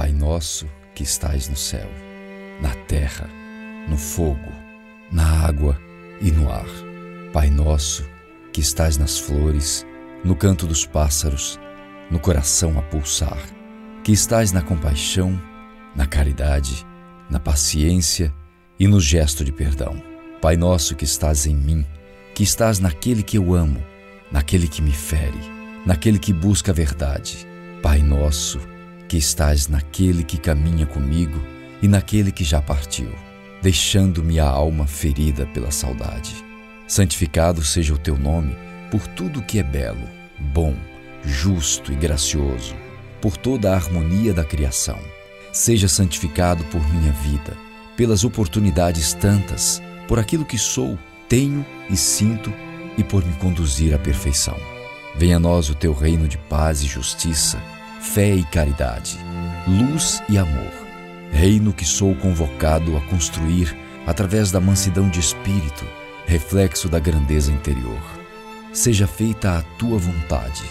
Pai nosso que estais no céu, na terra, no fogo, na água e no ar. Pai nosso que estás nas flores, no canto dos pássaros, no coração a pulsar, que estás na compaixão, na caridade, na paciência e no gesto de perdão. Pai nosso que estás em mim, que estás naquele que eu amo, naquele que me fere, naquele que busca a verdade. Pai nosso que estás naquele que caminha comigo e naquele que já partiu, deixando-me a alma ferida pela saudade. Santificado seja o teu nome por tudo que é belo, bom, justo e gracioso, por toda a harmonia da criação. Seja santificado por minha vida, pelas oportunidades tantas, por aquilo que sou, tenho e sinto e por me conduzir à perfeição. Venha a nós o teu reino de paz e justiça, fé e caridade, luz e amor. Reino que sou convocado a construir através da mansidão de espírito, reflexo da grandeza interior. Seja feita a tua vontade,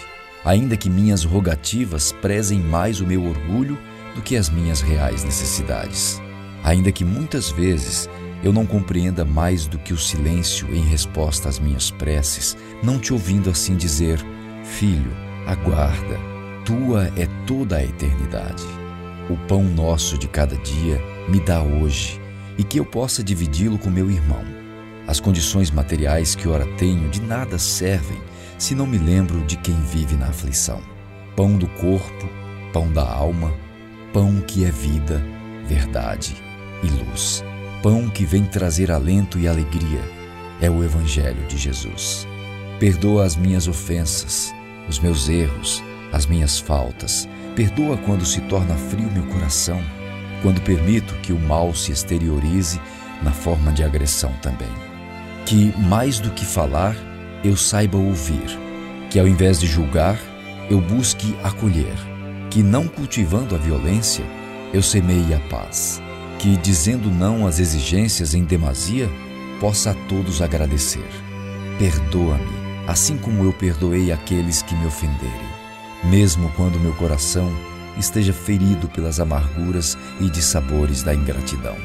ainda que minhas rogativas prezem mais o meu orgulho do que as minhas reais necessidades. Ainda que muitas vezes eu não compreenda mais do que o silêncio em resposta às minhas preces, não te ouvindo assim dizer: Filho, aguarda, tua é toda a eternidade. O pão nosso de cada dia me dá hoje e que eu possa dividi-lo com meu irmão. As condições materiais que ora tenho de nada servem se não me lembro de quem vive na aflição. Pão do corpo, pão da alma, pão que é vida, verdade e luz. Pão que vem trazer alento e alegria é o Evangelho de Jesus. Perdoa as minhas ofensas, os meus erros, as minhas faltas. Perdoa quando se torna frio meu coração, quando permito que o mal se exteriorize na forma de agressão também. Que, mais do que falar, eu saiba ouvir, que ao invés de julgar, eu busque acolher, que não cultivando a violência, eu semeie a paz, que dizendo não às exigências em demasia, possa a todos agradecer. Perdoa-me, assim como eu perdoei aqueles que me ofenderem, mesmo quando meu coração esteja ferido pelas amarguras e dissabores da ingratidão.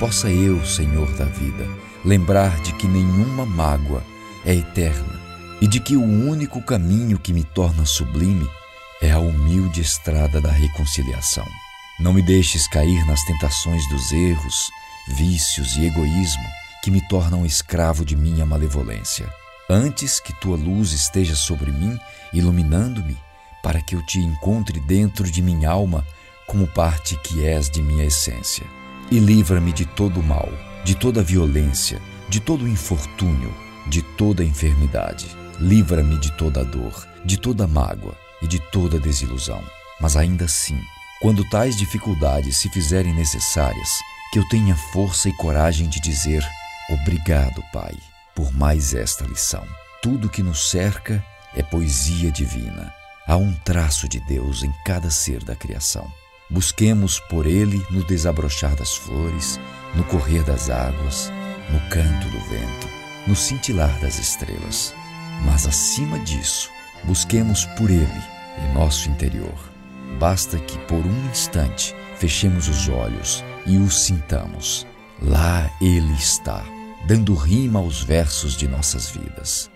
Possa eu, Senhor da vida, lembrar de que nenhuma mágoa é eterna e de que o único caminho que me torna sublime é a humilde estrada da reconciliação. Não me deixes cair nas tentações dos erros, vícios e egoísmo que me tornam escravo de minha malevolência. Antes que tua luz esteja sobre mim, iluminando-me, para que eu te encontre dentro de minha alma como parte que és de minha essência. E livra-me de todo o mal, de toda violência, de todo infortúnio, de toda enfermidade. Livra-me de toda dor, de toda mágoa e de toda desilusão. Mas ainda assim, quando tais dificuldades se fizerem necessárias, que eu tenha força e coragem de dizer: Obrigado, Pai, por mais esta lição. Tudo que nos cerca é poesia divina. Há um traço de Deus em cada ser da criação. Busquemos por ele no desabrochar das flores, no correr das águas, no canto do vento, no cintilar das estrelas. Mas acima disso, busquemos por ele em nosso interior Basta que por um instante fechemos os olhos e o sintamos. Lá ele está, dando rima aos versos de nossas vidas.